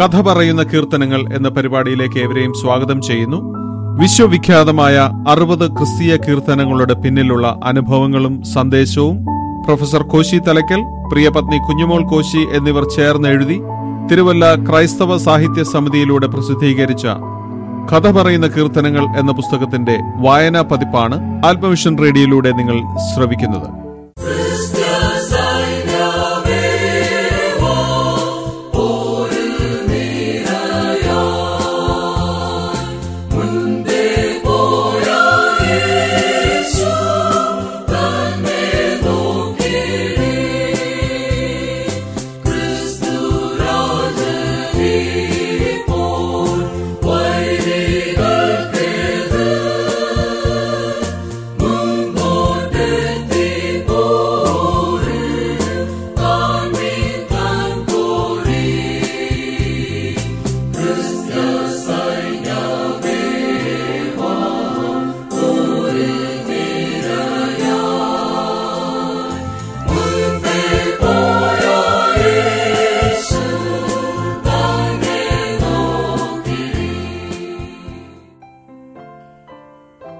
കഥ പറയുന്ന കീർത്തനങ്ങൾ എന്ന പരിപാടിയിലേക്ക് ഏവരെയും സ്വാഗതം ചെയ്യുന്നു. വിശ്വവിഖ്യാതമായ അറുപത് ക്രിസ്തീയ കീർത്തനങ്ങളുടെ പിന്നിലുള്ള അനുഭവങ്ങളും സന്ദേശവും പ്രൊഫസർ കോശി തലക്കൽ പ്രിയപത്നി കുഞ്ഞുമോൾ കോശി എന്നിവർ ചേർന്ന് എഴുതി തിരുവല്ല ക്രൈസ്തവ സാഹിത്യ സമിതിയിലൂടെ പ്രസിദ്ധീകരിച്ച കഥ പറയുന്ന കീർത്തനങ്ങൾ എന്ന പുസ്തകത്തിന്റെ വായനാ പതിപ്പാണ് ആത്മവിഷൻ റേഡിയോയിലൂടെ നിങ്ങൾ ശ്രവിക്കുന്നത്.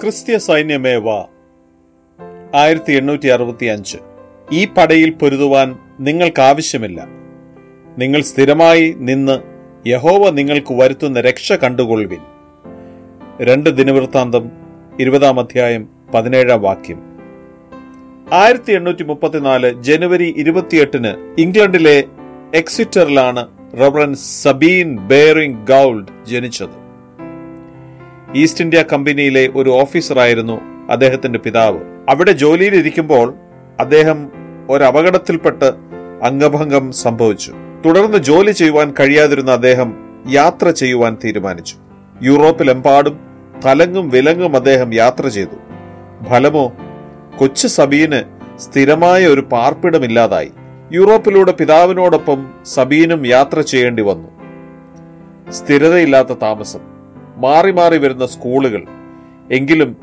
ക്രിസ്ത്യ സൈന്യമേവ ആയിരത്തി എണ്ണൂറ്റി അറുപത്തി അഞ്ച് ഈ പടയിൽ പൊരുതുവാൻ നിങ്ങൾക്ക് ആവശ്യമില്ല നിങ്ങൾ സ്ഥിരമായി നിന്ന് യഹോവ നിങ്ങൾക്ക് വരുത്തുന്ന രക്ഷ കണ്ടുകൊള്ളുവിൻ. രണ്ട് ദിനവൃത്താന്തം ഇരുപതാം അധ്യായം പതിനേഴാം വാക്യം. ആയിരത്തി എണ്ണൂറ്റി മുപ്പത്തിനാല് ജനുവരി ഇരുപത്തിയെട്ടിന് ഇംഗ്ലണ്ടിലെ എക്സിറ്ററിലാണ് റവറൻ സബീൻ ബേറിംഗ് ഗൗൾഡ് ജനിച്ചത്. ഈസ്റ്റ് ഇന്ത്യ കമ്പനിയിലെ ഒരു ഓഫീസറായിരുന്നു അദ്ദേഹത്തിന്റെ പിതാവ്. അവിടെ ജോലിയിലിരിക്കുമ്പോൾ അദ്ദേഹം ഒരപകടത്തിൽപ്പെട്ട് അംഗഭംഗം സംഭവിച്ചു. തുടർന്ന് ജോലി ചെയ്യുവാൻ കഴിയാതിരുന്ന അദ്ദേഹം യാത്ര ചെയ്യുവാൻ തീരുമാനിച്ചു. യൂറോപ്പിലെമ്പാടും തലങ്ങും വിലങ്ങും അദ്ദേഹം യാത്ര ചെയ്തു. ഫലമോ കൊച്ചു സബീന് സ്ഥിരമായ ഒരു പാർപ്പിടമില്ലാതായി. യൂറോപ്പിലൂടെ പിതാവിനോടൊപ്പം സബീനും യാത്ര ചെയ്യേണ്ടി വന്നു. സ്ഥിരതയില്ലാത്ത താമസം. മാറി മാറി വരുന്ന സ്കൂളുകൾ. എങ്കിലും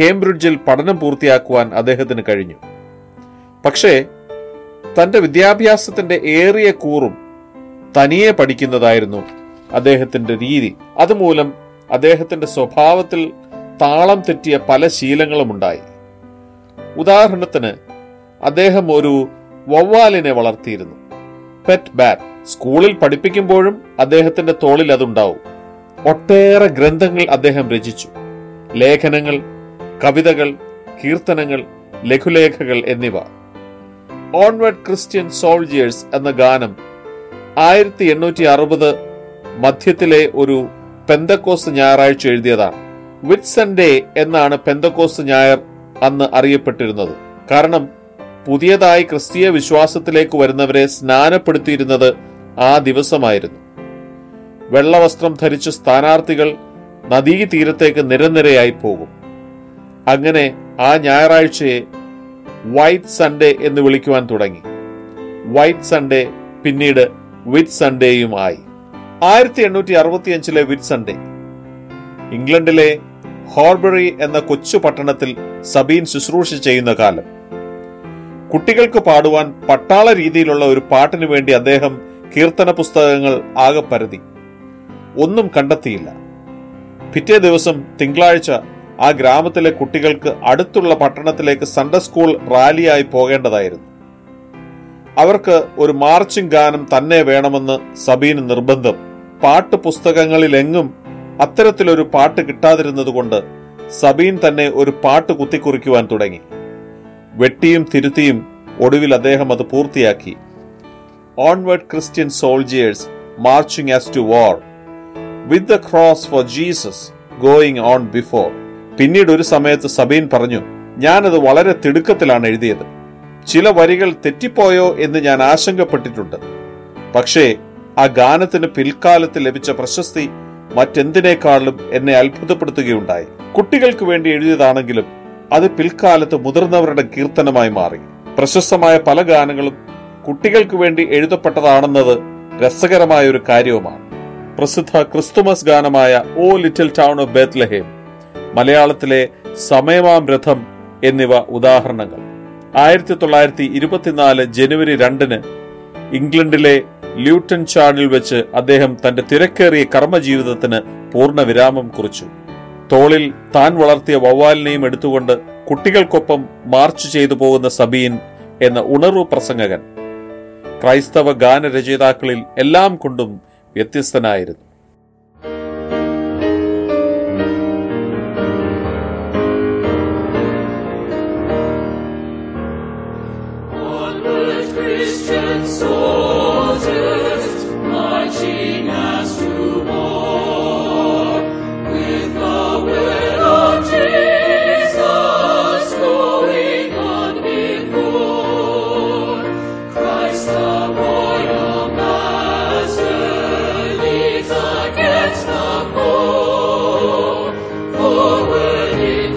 കേംബ്രിഡ്ജിൽ പഠനം പൂർത്തിയാക്കുവാൻ അദ്ദേഹത്തിന് കഴിഞ്ഞു. പക്ഷേ തന്റെ വിദ്യാഭ്യാസത്തിന്റെ ഏറിയ കൂറും തനിയെ പഠിക്കുന്നതായിരുന്നു അദ്ദേഹത്തിന്റെ രീതി. അതുമൂലം അദ്ദേഹത്തിന്റെ സ്വഭാവത്തിൽ താളം തെറ്റിയ പല ശീലങ്ങളും ഉണ്ടായി. ഉദാഹരണത്തിന് അദ്ദേഹം ഒരു വവ്വാലിനെ വളർത്തിയിരുന്നു. Pet bat. സ്കൂളിൽ പഠിപ്പിക്കുമ്പോഴും അദ്ദേഹത്തിന്റെ തോളിൽ അതുണ്ടാവും. ഒട്ടേറെ ഗ്രന്ഥങ്ങൾ അദ്ദേഹം രചിച്ചു. ലേഖനങ്ങൾ കവിതകൾ കീർത്തനങ്ങൾ ലഘുലേഖകൾ എന്നിവ. ഓൺവേർഡ് ക്രിസ്ത്യൻ സോൾജിയേഴ്സ് എന്ന ഗാനം ആയിരത്തി എണ്ണൂറ്റി അറുപത് മധ്യത്തിലെ ഒരു പെന്തക്കോസ് ഞായറാഴ്ച എഴുതിയതാണ്. വിറ്റ്സൺഡേ എന്നാണ് പെന്തക്കോസ് ഞായർ അന്ന് അറിയപ്പെട്ടിരുന്നത്. കാരണം പുതിയതായി ക്രിസ്തീയ വിശ്വാസത്തിലേക്ക് വരുന്നവരെ സ്നാനപ്പെടുത്തിയിരുന്നത് ആ ദിവസമായിരുന്നു. വെള്ളവസ്ത്രം ധരിച്ച സ്ഥാനാർത്ഥികൾ നദീതീരത്തേക്ക് നിരനിരയായി പോകും. അങ്ങനെ ആ ഞായറാഴ്ചയെ വൈറ്റ് സൺഡേ എന്ന് വിളിക്കുവാൻ തുടങ്ങി. വൈറ്റ് സൺഡേ പിന്നീട് വിറ്റ് സൺഡേയുമായി ആയിരത്തി എണ്ണൂറ്റി അറുപത്തിയഞ്ചിലെ വിറ്റ് സൺഡേ ഇംഗ്ലണ്ടിലെ ഹോർബറി എന്ന കൊച്ചു പട്ടണത്തിൽ സബീൻ ശുശ്രൂഷ ചെയ്യുന്ന കാലം. കുട്ടികൾക്ക് പാടുവാൻ പട്ടാള രീതിയിലുള്ള ഒരു പാട്ടിനു വേണ്ടി അദ്ദേഹം കീർത്തന പുസ്തകങ്ങൾ ആകെ പരതി. ഒന്നും കണ്ടെത്തിയില്ല. പിറ്റേ ദിവസം തിങ്കളാഴ്ച ആ ഗ്രാമത്തിലെ കുട്ടികൾക്ക് അടുത്തുള്ള പട്ടണത്തിലേക്ക് സൺഡേ സ്കൂൾ റാലിയായി പോകേണ്ടതായിരുന്നു. അവർക്ക് ഒരു മാർച്ചിംഗ് ഗാനം തന്നെ വേണമെന്ന് സബീന് നിർബന്ധം. പാട്ട് പുസ്തകങ്ങളിലെങ്ങും അത്തരത്തിലൊരു പാട്ട് കിട്ടാതിരുന്നതുകൊണ്ട് സബീൻ തന്നെ ഒരു പാട്ട് കുത്തിക്കുറിക്കുവാൻ തുടങ്ങി. വെട്ടിയും തിരുത്തിയും ഒടുവിൽ അദ്ദേഹം അത് പൂർത്തിയാക്കി. Onward Christian soldiers marching as to war with the cross of Jesus going on before പിന്നീട് ഒരു സമയത്ത് സബീൻ പറഞ്ഞു ഞാനത് വളരെ തിടുക്കത്തിലാണ് എഴുതിയത്. ചില വരികൾ തെറ്റിപ്പോയോ എന്ന് ഞാൻ ആശങ്കപ്പെട്ടിട്ടുണ്ട്. പക്ഷേ ആ ഗാനത്തിന് പിൽക്കാലത്ത് ലഭിച്ച പ്രശസ്തി മറ്റെന്തിനേക്കാളും എന്നെ അത്ഭുതപ്പെടുത്തുകയുണ്ടായി. കുട്ടികൾക്ക് വേണ്ടി എഴുതിയതാണെങ്കിലും അത് പിൽക്കാലത്ത് മുതിർന്നവരുടെ കീർത്തനമായി മാറി. പ്രശസ്തമായ പല ഗാനങ്ങളും കുട്ടികൾക്ക് വേണ്ടി എഴുതപ്പെട്ടതാണെന്നത് രസകരമായ ഒരു കാര്യവുമാണ്. പ്രസിദ്ധ Christmas ഗാനമായ O little town of Bethlehem മലയാളത്തിലെ സമയമാം രഥം എന്നിവ ഉദാഹരണങ്ങൾ. ആയിരത്തി തൊള്ളായിരത്തി ഇരുപത്തിനാല് ജനുവരി രണ്ടിന് ഇംഗ്ലണ്ടിലെ ല്യൂട്ടൺ ചാർഡിൽ വെച്ച് അദ്ദേഹം തന്റെ തിരക്കേറിയ കർമ്മജീവിതത്തിന് പൂർണ വിരാമം കുറിച്ചു. തോളിൽ താൻ വളർത്തിയ വവ്വാലിനെയും എടുത്തുകൊണ്ട് കുട്ടികൾക്കൊപ്പം മാർച്ച് ചെയ്തു പോകുന്ന സബീൻ എന്ന ഉണർവ് പ്രസംഗകൻ. ക്രൈസ്തവ ഗാനരചയിതാക്കളിൽ എല്ലാം കൊണ്ടും വ്യത്യസ്തനായിരുന്നു Onward, Christian soldiers,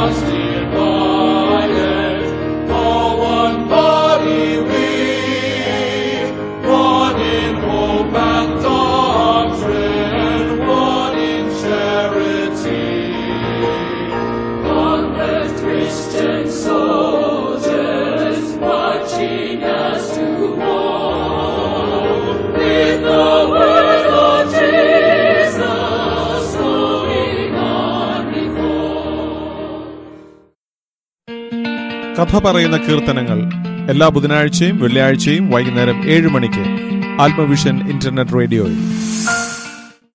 lost. കഥ പറയുന്ന കീർത്തനങ്ങൾ എല്ലാ ബുധനാഴ്ചയും വെള്ളിയാഴ്ചയും വൈകുന്നേരം ഏഴ് മണിക്ക് ആത്മവിഷൻ ഇന്റർനെറ്റ് റേഡിയോയിൽ.